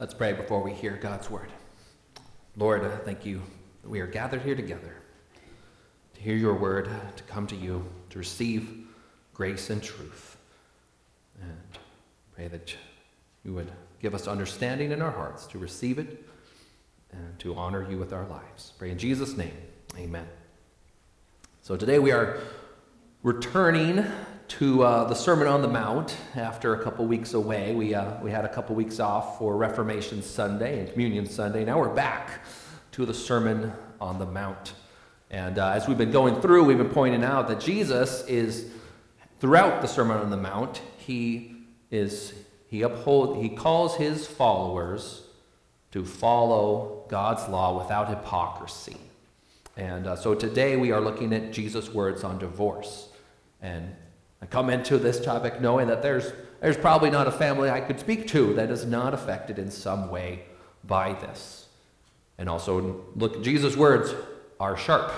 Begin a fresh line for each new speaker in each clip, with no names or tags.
Let's pray before we hear God's word. Lord, uh, thank you that we are gathered here together to hear your word, to come to you, to receive grace and truth. And pray that you would give us understanding in our hearts to receive it and to honor you with our lives. Pray in Jesus' name. Amen. So today we are returning to uh, the Sermon on the Mount after a couple weeks away. We, uh, we had a couple weeks off for Reformation Sunday and Communion Sunday. Now we're back to the Sermon on the Mount. And uh, as we've been going through, we've been pointing out that Jesus is, throughout the Sermon on the Mount, he is he uphold he calls his followers to follow God's law without hypocrisy. And uh, so today we are looking at Jesus' words on divorce. And I come into this topic knowing that there's, there's probably not a family I could speak to that is not affected in some way by this. And also, look, Jesus' words are sharp.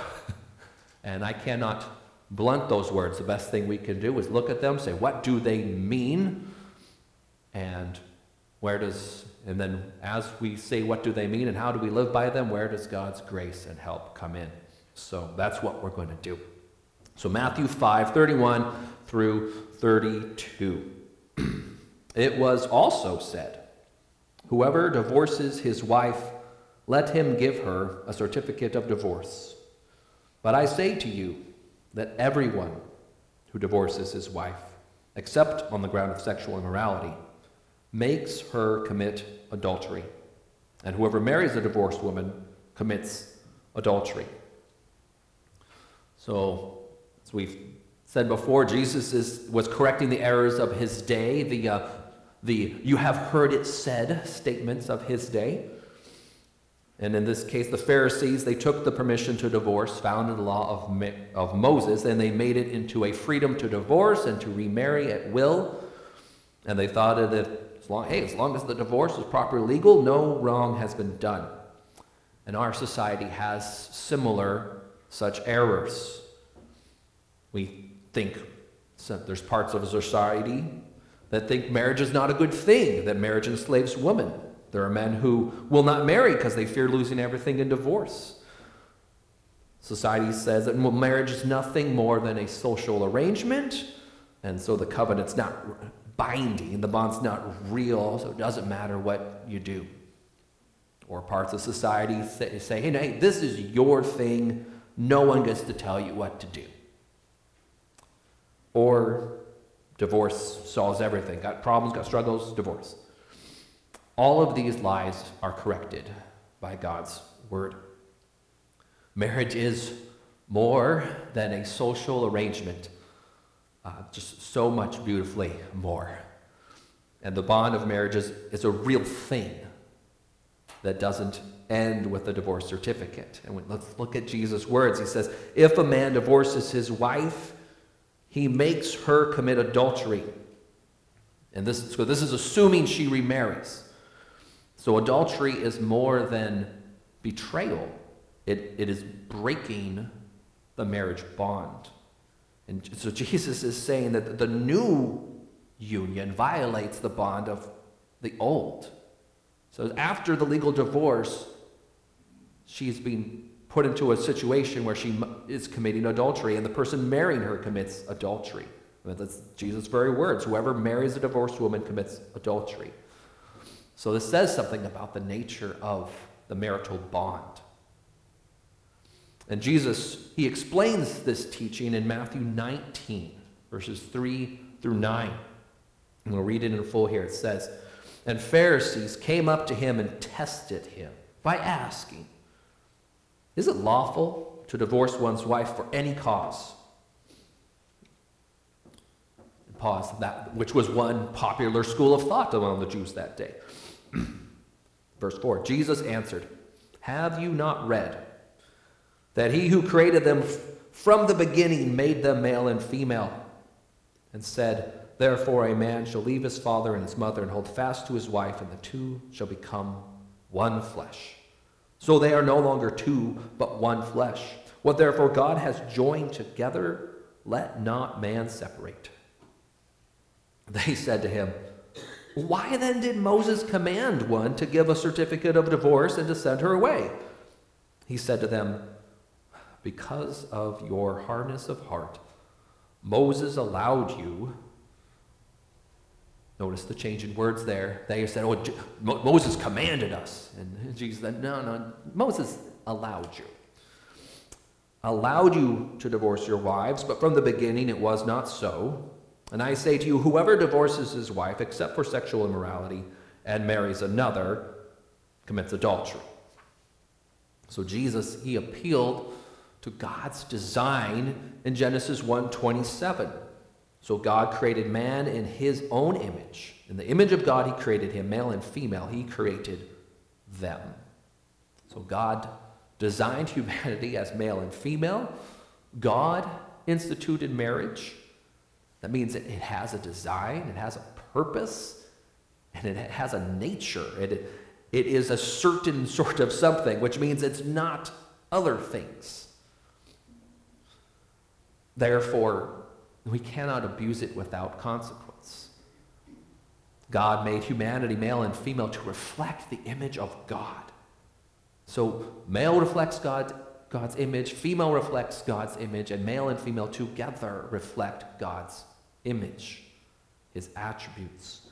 and I cannot blunt those words. The best thing we can do is look at them, say, what do they mean? And where does, and then as we say, what do they mean and how do we live by them, where does God's grace and help come in? So that's what we're going to do. So Matthew 5 31 through 32. it was also said, Whoever divorces his wife, let him give her a certificate of divorce. But I say to you that everyone who divorces his wife, except on the ground of sexual immorality, makes her commit adultery. And whoever marries a divorced woman commits adultery. So, as we've said before, Jesus is, was correcting the errors of his day, the, uh, the you have heard it said statements of his day. And in this case, the Pharisees, they took the permission to divorce found in the law of, of Moses and they made it into a freedom to divorce and to remarry at will. And they thought that as long, hey, as long as the divorce is properly legal, no wrong has been done. And our society has similar such errors. We think there's parts of society that think marriage is not a good thing, that marriage enslaves women. There are men who will not marry because they fear losing everything in divorce. Society says that marriage is nothing more than a social arrangement, and so the covenant's not binding, the bond's not real, so it doesn't matter what you do. Or parts of society say, say hey, hey, this is your thing, no one gets to tell you what to do. Or divorce solves everything. Got problems, got struggles, divorce. All of these lies are corrected by God's word. Marriage is more than a social arrangement, uh, just so much beautifully more. And the bond of marriage is, is a real thing that doesn't end with a divorce certificate. And let's look at Jesus' words. He says, If a man divorces his wife, he makes her commit adultery. And this, so this is assuming she remarries. So adultery is more than betrayal, it, it is breaking the marriage bond. And so Jesus is saying that the new union violates the bond of the old. So after the legal divorce, she's being put into a situation where she is committing adultery and the person marrying her commits adultery. That's Jesus' very words. Whoever marries a divorced woman commits adultery. So this says something about the nature of the marital bond. And Jesus, he explains this teaching in Matthew 19, verses 3 through 9. And we'll read it in full here. It says, And Pharisees came up to him and tested him by asking, is it lawful to divorce one's wife for any cause? Pause that, which was one popular school of thought among the Jews that day. Verse 4 Jesus answered, Have you not read that he who created them from the beginning made them male and female, and said, Therefore a man shall leave his father and his mother and hold fast to his wife, and the two shall become one flesh. So they are no longer two, but one flesh. What therefore God has joined together, let not man separate. They said to him, Why then did Moses command one to give a certificate of divorce and to send her away? He said to them, Because of your hardness of heart, Moses allowed you. Notice the change in words there. They said, Oh, Moses commanded us. And Jesus said, No, no, Moses allowed you. Allowed you to divorce your wives, but from the beginning it was not so. And I say to you, whoever divorces his wife except for sexual immorality and marries another commits adultery. So Jesus, he appealed to God's design in Genesis 1:27. So God created man in his own image. In the image of God he created him, male and female, he created them. So God designed humanity as male and female. God instituted marriage. That means it, has a design, it has a purpose, and it has a nature. It, it is a certain sort of something, which means it's not other things. Therefore, we cannot abuse it without consequence. God made humanity, male and female, to reflect the image of God. So, male reflects God, God's image, female reflects God's image, and male and female together reflect God's image, his attributes.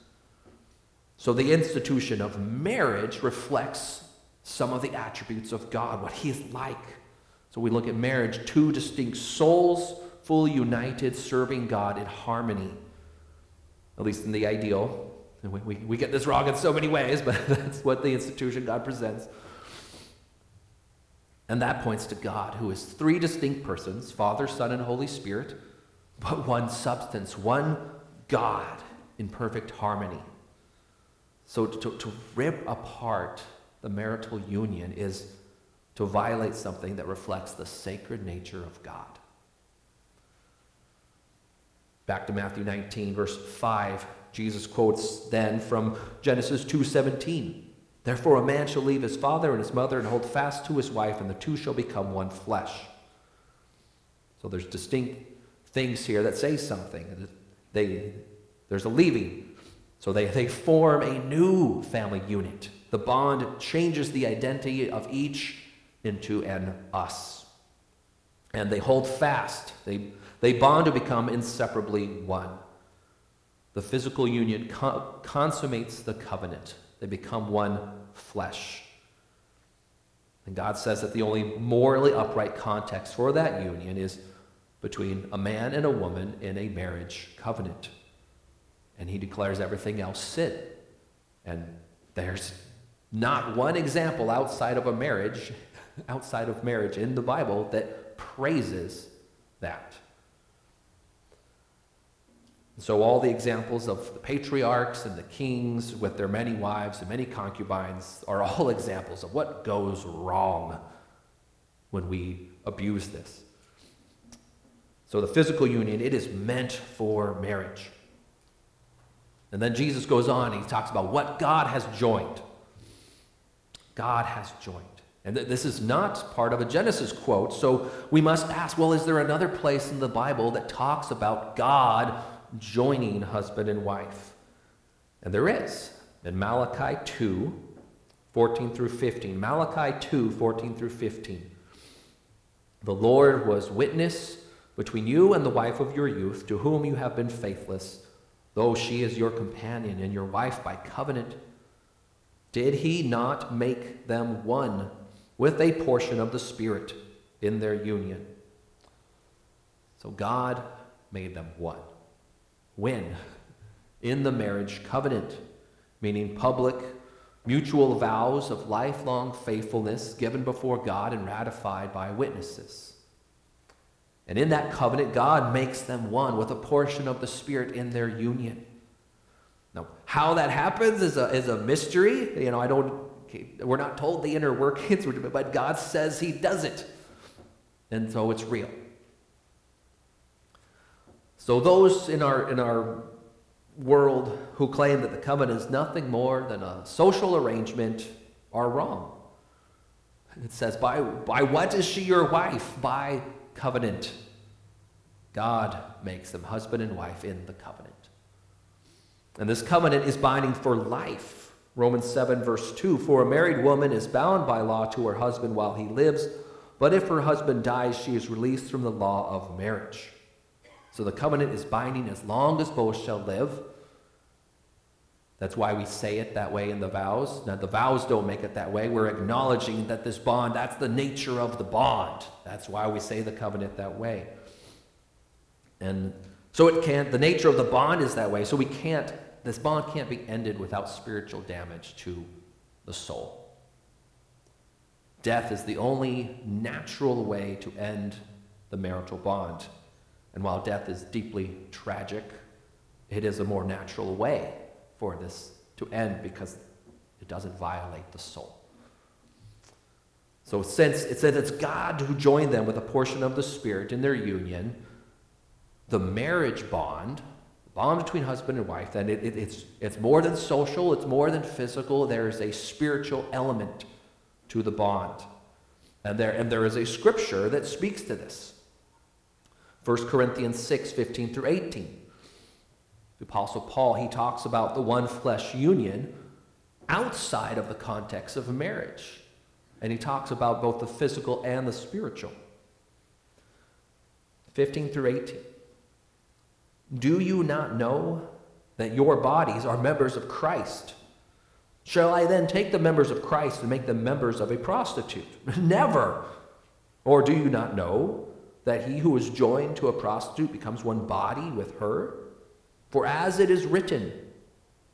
So the institution of marriage reflects some of the attributes of God, what he is like. So we look at marriage, two distinct souls, fully united, serving God in harmony, at least in the ideal. And we, we, we get this wrong in so many ways, but that's what the institution God presents. And that points to God, who is three distinct persons Father, Son, and Holy Spirit but one substance, one God in perfect harmony. So to, to rip apart the marital union is to violate something that reflects the sacred nature of God. Back to Matthew 19, verse 5, Jesus quotes then from Genesis 2:17. Therefore a man shall leave his father and his mother and hold fast to his wife, and the two shall become one flesh. So there's distinct things here that say something. They, there's a leaving. So they, they form a new family unit. The bond changes the identity of each into an us. And they hold fast. They, they bond to become inseparably one. The physical union co- consummates the covenant. They become one flesh. And God says that the only morally upright context for that union is between a man and a woman in a marriage covenant. And he declares everything else sin. And there's not one example outside of a marriage, outside of marriage in the Bible that praises that. So, all the examples of the patriarchs and the kings with their many wives and many concubines are all examples of what goes wrong when we abuse this. So the physical union, it is meant for marriage. And then Jesus goes on, he talks about what God has joined. God has joined. And th- this is not part of a Genesis quote, so we must ask well, is there another place in the Bible that talks about God joining husband and wife? And there is. In Malachi 2, 14 through 15. Malachi 2, 14 through 15. The Lord was witness between you and the wife of your youth, to whom you have been faithless, though she is your companion and your wife by covenant. Did he not make them one with a portion of the Spirit in their union? So God made them one. When? In the marriage covenant, meaning public, mutual vows of lifelong faithfulness given before God and ratified by witnesses. And in that covenant, God makes them one with a portion of the Spirit in their union. Now, how that happens is a, is a mystery. You know, I don't, we're not told the inner workings, but God says He does it. And so it's real. So those in our, in our world who claim that the covenant is nothing more than a social arrangement are wrong. It says, by, by what is she your wife? By covenant. God makes them husband and wife in the covenant. And this covenant is binding for life. Romans 7, verse 2 For a married woman is bound by law to her husband while he lives, but if her husband dies, she is released from the law of marriage. So the covenant is binding as long as both shall live. That's why we say it that way in the vows. Now, the vows don't make it that way. We're acknowledging that this bond, that's the nature of the bond. That's why we say the covenant that way. And so it can't, the nature of the bond is that way. So we can't, this bond can't be ended without spiritual damage to the soul. Death is the only natural way to end the marital bond. And while death is deeply tragic, it is a more natural way for this to end because it doesn't violate the soul. So, since it says it's God who joined them with a portion of the Spirit in their union, the marriage bond, the bond between husband and wife, then it, it, it's, it's more than social, it's more than physical. There is a spiritual element to the bond. And there, and there is a scripture that speaks to this. 1 Corinthians 6 15 through 18. The Apostle Paul, he talks about the one flesh union outside of the context of marriage. And he talks about both the physical and the spiritual. 15 through 18. Do you not know that your bodies are members of Christ? Shall I then take the members of Christ and make them members of a prostitute? Never. Or do you not know that he who is joined to a prostitute becomes one body with her? For as it is written,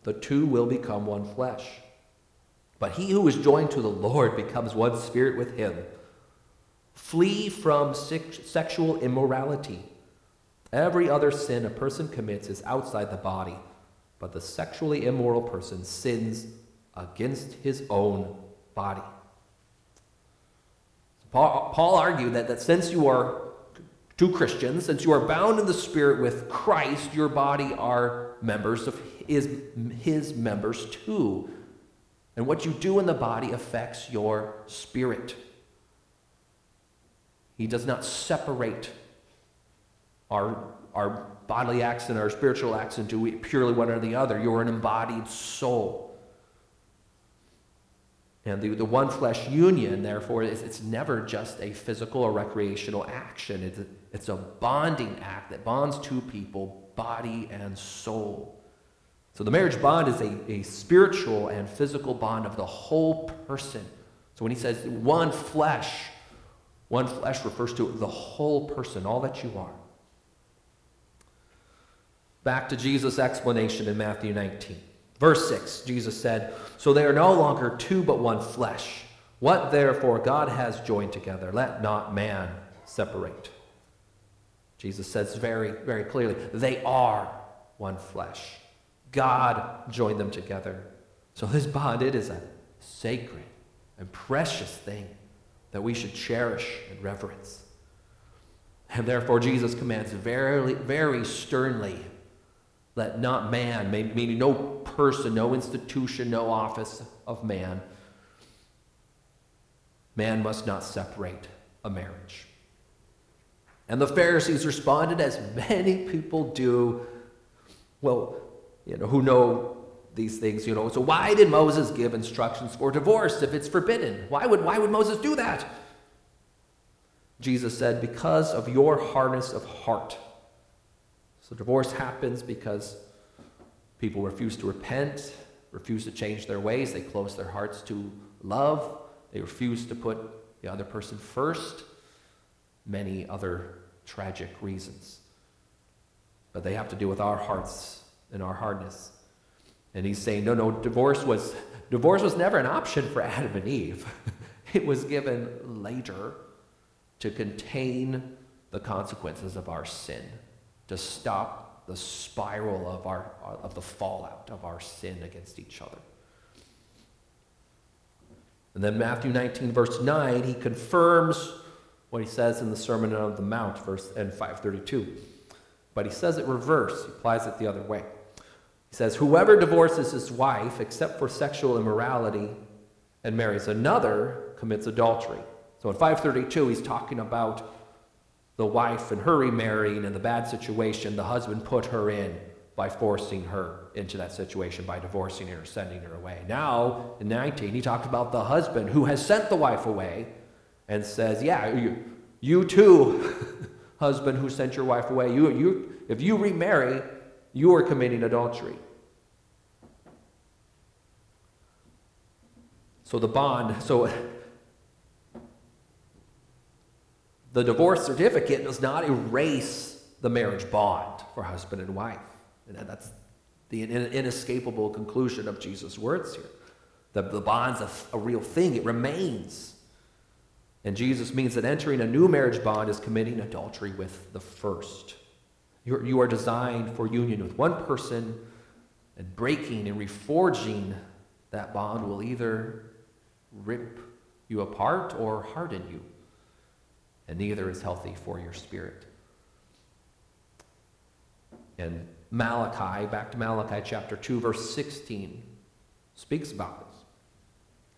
the two will become one flesh. But he who is joined to the Lord becomes one spirit with him. Flee from sexual immorality. Every other sin a person commits is outside the body, but the sexually immoral person sins against his own body. Paul, argued that, that since you are two Christians, since you are bound in the Spirit with Christ, your body are members of his, his members too. And what you do in the body affects your spirit. He does not separate our, our bodily acts and our spiritual acts into purely one or the other. You're an embodied soul. And the, the one flesh union, therefore, is it's never just a physical or recreational action. It's a, it's a bonding act that bonds two people, body and soul. So the marriage bond is a, a spiritual and physical bond of the whole person. So when he says one flesh, one flesh refers to the whole person, all that you are. Back to Jesus' explanation in Matthew 19. Verse 6, Jesus said, So they are no longer two but one flesh. What therefore God has joined together, let not man separate. Jesus says very, very clearly, they are one flesh. God joined them together. So this bond, it is a sacred and precious thing that we should cherish and reverence. And therefore, Jesus commands very, very sternly let not man, meaning no person, no institution, no office of man, man must not separate a marriage. And the Pharisees responded, as many people do, well, you know, who know these things, you know. So why did Moses give instructions for divorce if it's forbidden? Why would, why would Moses do that? Jesus said, because of your hardness of heart. So divorce happens because people refuse to repent, refuse to change their ways, they close their hearts to love, they refuse to put the other person first, many other tragic reasons. But they have to do with our hearts and our hardness. And he's saying, no, no, divorce was divorce was never an option for Adam and Eve. it was given later to contain the consequences of our sin to stop the spiral of, our, of the fallout of our sin against each other. And then Matthew 19, verse 9, he confirms what he says in the Sermon on the Mount, verse and 532. But he says it reverse, he applies it the other way. He says, Whoever divorces his wife except for sexual immorality and marries another commits adultery. So in 532, he's talking about the wife and her remarrying and the bad situation the husband put her in by forcing her into that situation, by divorcing her, sending her away. Now, in 19, he talks about the husband who has sent the wife away and says, Yeah, you, you too, husband who sent your wife away, you, you, if you remarry, you are committing adultery. So the bond, so the divorce certificate does not erase the marriage bond for husband and wife. And that's the inescapable conclusion of Jesus' words here. The, the bond's a, a real thing, it remains. And Jesus means that entering a new marriage bond is committing adultery with the first. You're, you are designed for union with one person, and breaking and reforging that bond will either rip you apart or harden you. And neither is healthy for your spirit. And Malachi, back to Malachi chapter 2, verse 16, speaks about this.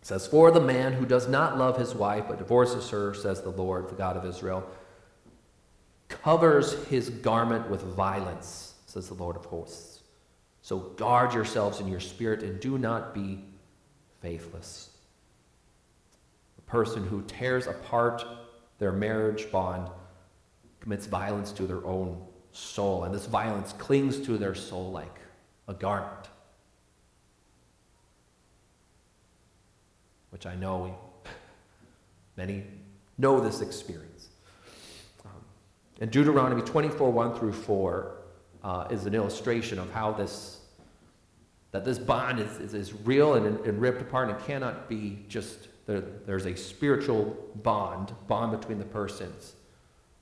It says, For the man who does not love his wife but divorces her, says the Lord, the God of Israel, covers his garment with violence, says the Lord of hosts. So guard yourselves in your spirit and do not be faithless. The person who tears apart their marriage bond commits violence to their own soul, and this violence clings to their soul like a garment. Which I know many know this experience. Um, and Deuteronomy 24 1 through 4 uh, is an illustration of how this that this bond is, is, is real and, and, ripped apart and cannot be just there, there's a spiritual bond bond between the persons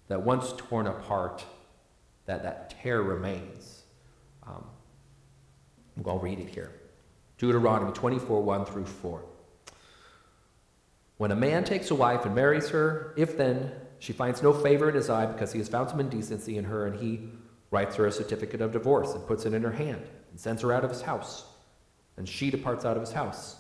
that once torn apart that that tear remains. Um, I'll read it here. Deuteronomy 24, 1 through 4. When a man takes a wife and marries her, if then she finds no favor in his eye because he has found some indecency in her, and he writes her a certificate of divorce and puts it in her hand and sends her out of his house, and she departs out of his house.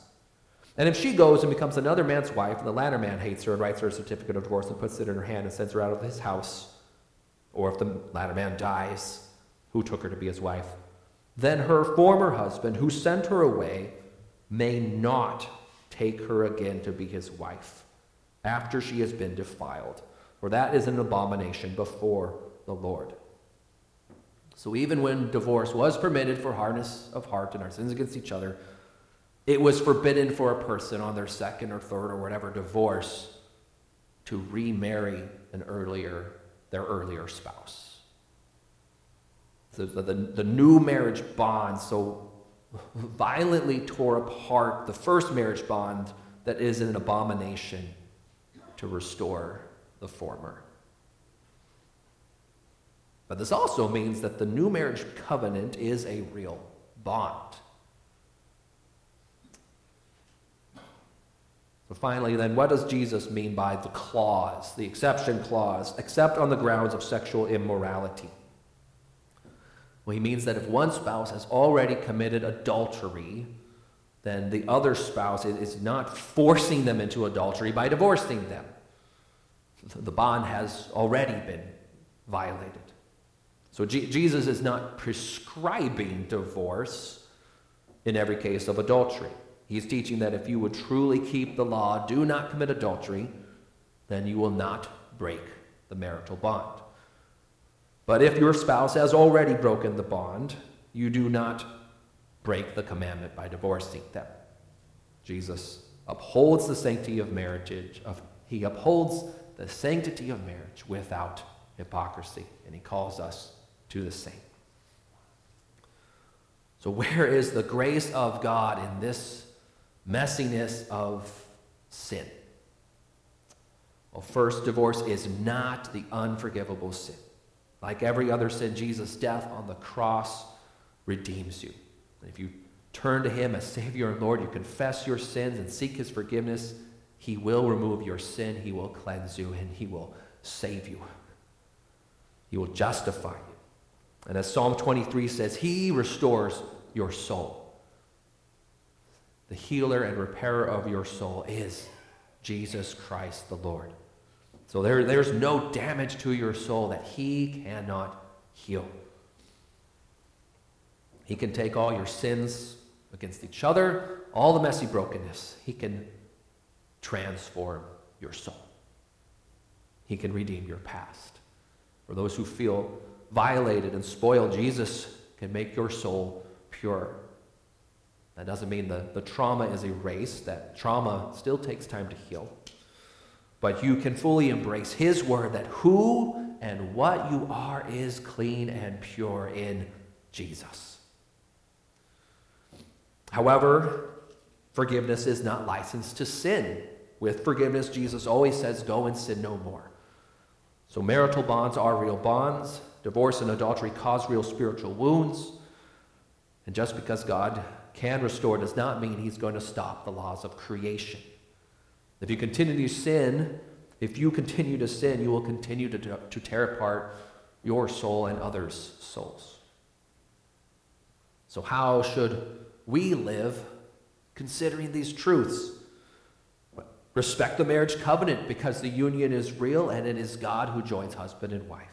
And if she goes and becomes another man's wife, and the latter man hates her and writes her a certificate of divorce and puts it in her hand and sends her out of his house, or if the latter man dies, who took her to be his wife, then her former husband, who sent her away, may not take her again to be his wife after she has been defiled, for that is an abomination before the Lord. So even when divorce was permitted for hardness of heart and our sins against each other, it was forbidden for a person on their second or third or whatever divorce to remarry an earlier their earlier spouse. The, the, the new marriage bond so violently tore apart the first marriage bond that is an abomination to restore the former. But this also means that the new marriage covenant is a real bond. Finally, then, what does Jesus mean by the clause, the exception clause, except on the grounds of sexual immorality? Well, he means that if one spouse has already committed adultery, then the other spouse is not forcing them into adultery by divorcing them. The bond has already been violated. So G- Jesus is not prescribing divorce in every case of adultery. He's teaching that if you would truly keep the law, do not commit adultery, then you will not break the marital bond. But if your spouse has already broken the bond, you do not break the commandment by divorcing them. Jesus upholds the sanctity of marriage, of, he upholds the sanctity of marriage without hypocrisy, and he calls us to the same. So, where is the grace of God in this messiness of sin. Well, first, divorce is not the unforgivable sin. Like every other sin, Jesus' death on the cross redeems you. And if you turn to Him as Savior and Lord, you confess your sins and seek His forgiveness, He will remove your sin, He will cleanse you, and He will save you. He will justify you. And as Psalm 23 says, He restores your soul the healer and repairer of your soul is Jesus Christ the Lord. So there, there's no damage to your soul that he cannot heal. He can take all your sins against each other, all the messy brokenness. He can transform your soul. He can redeem your past. For those who feel violated and spoiled, Jesus can make your soul pure. That doesn't mean the, the trauma is erased, that trauma still takes time to heal. But you can fully embrace His word that who and what you are is clean and pure in Jesus. However, forgiveness is not licensed to sin. With forgiveness, Jesus always says, Go and sin no more. So, marital bonds are real bonds. Divorce and adultery cause real spiritual wounds. And just because God can restore does not mean he's going to stop the laws of creation. If you continue to sin, if you continue to sin, you will continue to, to tear apart your soul and others' souls. So, how should we live considering these truths? Respect the marriage covenant because the union is real and it is God who joins husband and wife.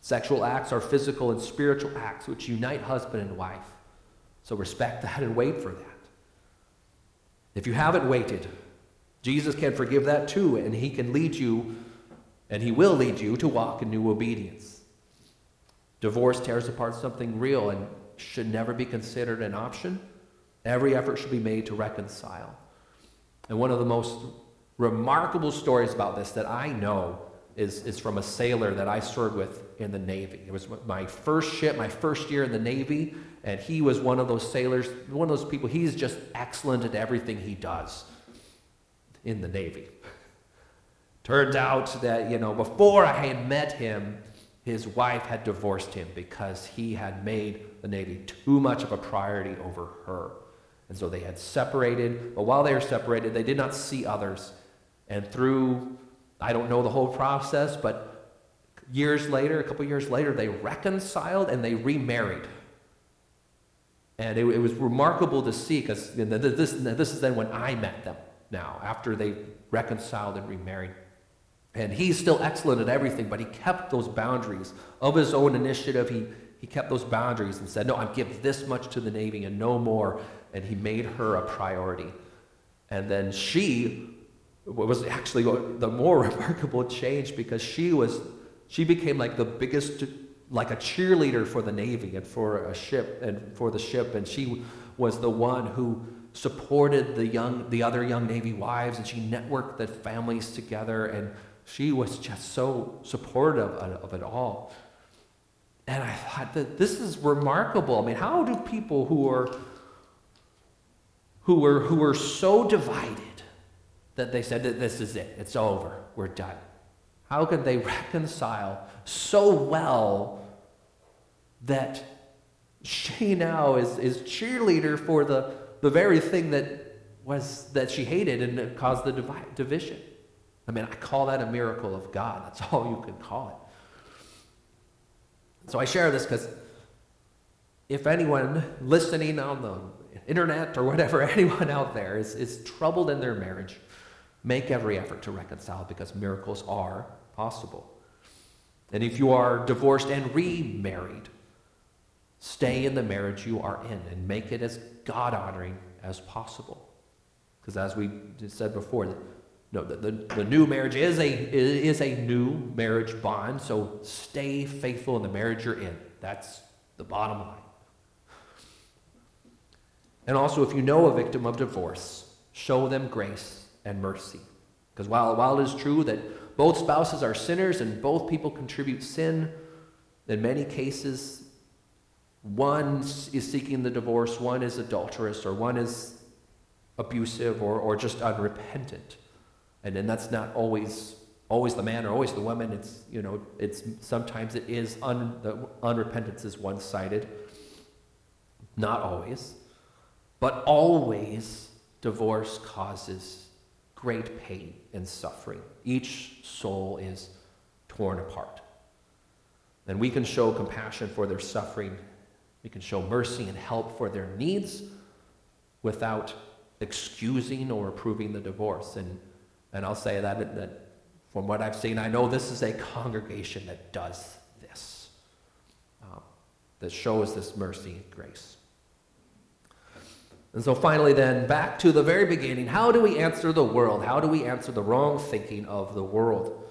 Sexual acts are physical and spiritual acts which unite husband and wife. So respect that and wait for that. If you haven't waited, Jesus can forgive that too, and he can lead you, and he will lead you to walk in new obedience. Divorce tears apart something real and should never be considered an option. Every effort should be made to reconcile. And one of the most remarkable stories about this that I know is, is from a sailor that I served with in the Navy. It was my first ship, my first year in the Navy, and he was one of those sailors, one of those people, he's just excellent at everything he does in the Navy. Turns out that, you know, before I had met him, his wife had divorced him because he had made the Navy too much of a priority over her. And so they had separated, but while they were separated, they did not see others. And through, I don't know the whole process, but years later, a couple years later, they reconciled and they remarried. And it, it was remarkable to see because this, this is then when I met them now, after they reconciled and remarried. And he's still excellent at everything, but he kept those boundaries of his own initiative. He, he kept those boundaries and said, No, I'm give this much to the Navy and no more. And he made her a priority. And then she was actually the more remarkable change because she was she became like the biggest like a cheerleader for the navy and for a ship and for the ship. And she was the one who supported the young the other young navy wives and she networked the families together. And she was just so supportive of, it all. And i thought that this is remarkable. I mean how do people who are who were who were so divided that they said that this is it, it's over, we're done. How could they reconcile so well that she now is, is cheerleader for the, the very thing that was that she hated and caused the divi- division? I mean, I call that a miracle of God. That's all you can call it. So I share this because if anyone listening on the internet or whatever, anyone out there is, is troubled in their marriage, Make every effort to reconcile because miracles are possible. And if you are divorced and remarried, stay in the marriage you are in and make it as God honoring as possible. Because as we said before, no, the, the, the, new marriage is a, is a new marriage bond, so stay faithful in the marriage you're in. That's the bottom line. And also, if you know a victim of divorce, show them grace and mercy. Because while, while it is true that both spouses are sinners and both people contribute sin, in many cases, one is seeking the divorce, one is adulterous, or one is abusive or, or just unrepentant. And then that's not always always the man or always the woman. It's you know it's sometimes it is un, the unrepentance is one sided. Not always, but always divorce causes great pain and suffering. Each soul is torn apart. And we can show compassion for their suffering. We can show mercy and help for their needs without excusing or approving the divorce. And, and I'll say that, that from what I've seen, I know this is a congregation that does this. Um, that shows this mercy and grace. And so finally, then, back to the very beginning how do we answer the world? How do we answer the wrong thinking of the world?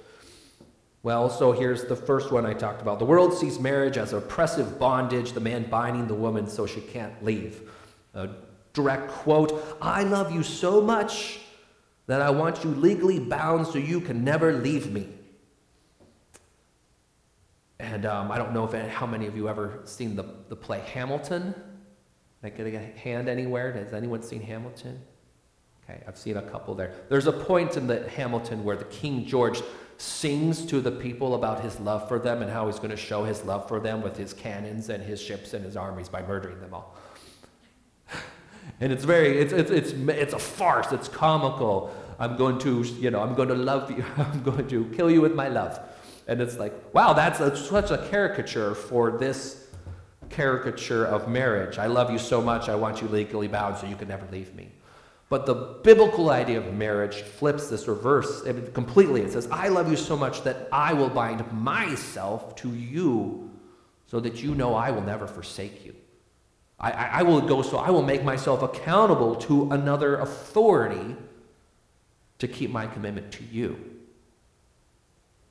Well, so here's the first one I talked about. The world sees marriage as oppressive bondage, the man binding the woman so she can't leave. A direct quote I love you so much that I want you legally bound so you can never leave me. And um, I don't know if how many of you ever seen the, the play Hamilton. Can I get a hand anywhere? Has anyone seen Hamilton? Okay, I've seen a couple there. There's a point in the Hamilton where the King George sings to the people about his love for them and how he's going to show his love for them with his cannons and his ships and his armies by murdering them all. And it's very, it's, it's, it's, it's a farce. It's comical. I'm going to, you know, I'm going to love you. I'm going to kill you with my love. And it's like, wow, that's a, such a caricature for this caricature of marriage. I love you so much, I want you legally bound so you can never leave me. But the biblical idea of marriage flips this reverse completely. It says, I love you so much that I will bind myself to you so that you know I will never forsake you. I, I, I will go so I will make myself accountable to another authority to keep my commitment to you.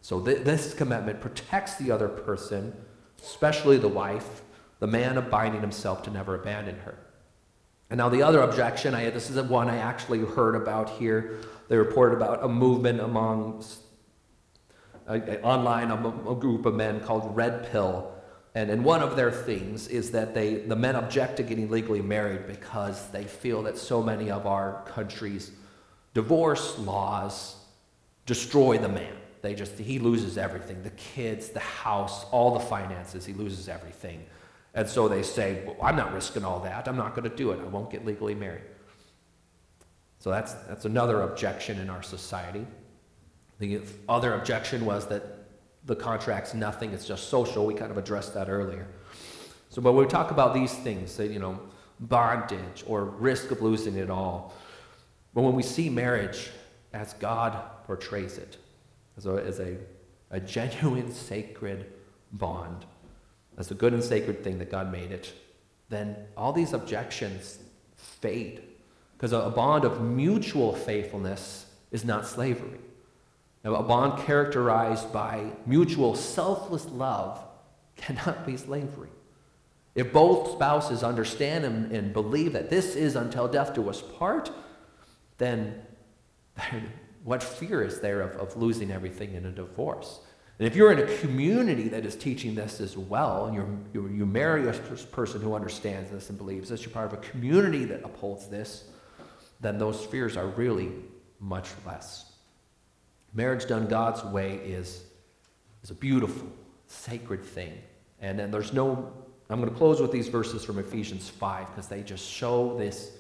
So th- this commitment protects the other person, especially the wife, the man abiding himself to never abandon her. And now the other objection, I, this is one I actually heard about here. They report about a movement among online, a, a group of men called Red Pill. And, and one of their things is that they, the men object to getting legally married because they feel that so many of our country's divorce laws destroy the man. They just, he loses everything the kids, the house, all the finances, he loses everything. And so they say, well, I'm not risking all that. I'm not going to do it. I won't get legally married. So that's, that's another objection in our society. The other objection was that the contract's nothing, it's just social. We kind of addressed that earlier. So, but when we talk about these things, say, you know, bondage or risk of losing it all, but when we see marriage as God portrays it, as a, as a, a genuine sacred bond, as a good and sacred thing that God made it, then all these objections fade. Because a bond of mutual faithfulness is not slavery. Now, a bond characterized by mutual selfless love cannot be slavery. If both spouses understand and, and believe that this is until death do us part, then what fear is there of, of losing everything in a divorce? And if you're in a community that is teaching this as well, and you, you marry a person who understands this and believes this, you're part of a community that upholds this, then those fears are really much less. Marriage done God's way is, is a beautiful, sacred thing. And then there's no, I'm going to close with these verses from Ephesians 5 because they just show this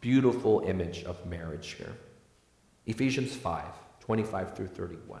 beautiful image of marriage here. Ephesians 5, 25 through 31.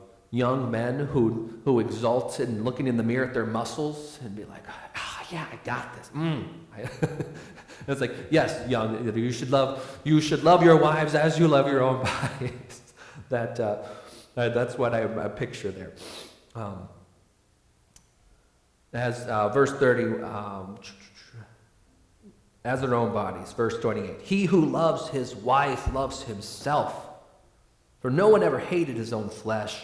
young men who, who exult in looking in the mirror at their muscles and be like, ah, yeah, I got this. Mm. it's like, yes, young, you should love, you should love your wives as you love your own bodies. that, uh, that's what I, I picture there. Um, as uh, verse 30, um, as their own bodies, verse 28. He who loves his wife loves himself. For no one ever hated his own flesh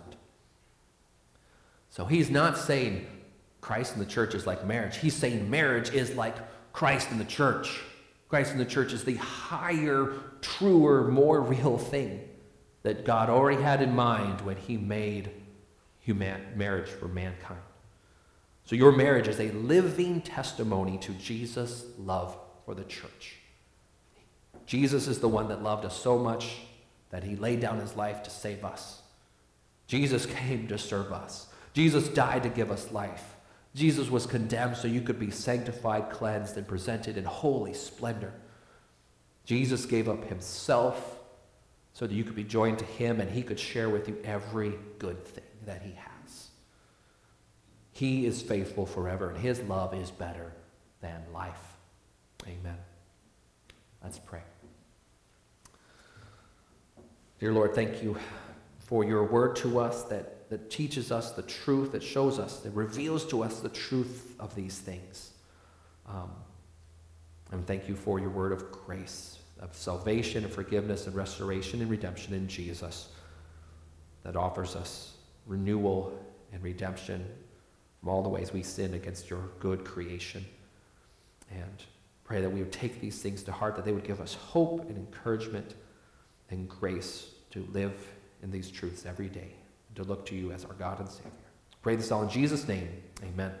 So he's not saying Christ and the church is like marriage. He's saying marriage is like Christ and the church. Christ in the church is the higher, truer, more real thing that God already had in mind when he made human, marriage for mankind. So your marriage is a living testimony to Jesus' love for the church. Jesus is the one that loved us so much that he laid down his life to save us. Jesus came to serve us. Jesus died to give us life. Jesus was condemned so you could be sanctified, cleansed, and presented in holy splendor. Jesus gave up himself so that you could be joined to him and he could share with you every good thing that he has. He is faithful forever, and his love is better than life. Amen. Let's pray. Dear Lord, thank you for your word to us that, that teaches us the truth, that shows us, that reveals to us the truth of these things. Um, and thank you for your word of grace, of salvation and forgiveness and restoration and redemption in Jesus that offers us renewal and redemption from all the ways we sin against your good creation. And pray that we would take these things to heart, that they would give us hope and encouragement and grace to live in these truths every day to look to you as our God and Savior. Pray this all in Jesus' name. Amen.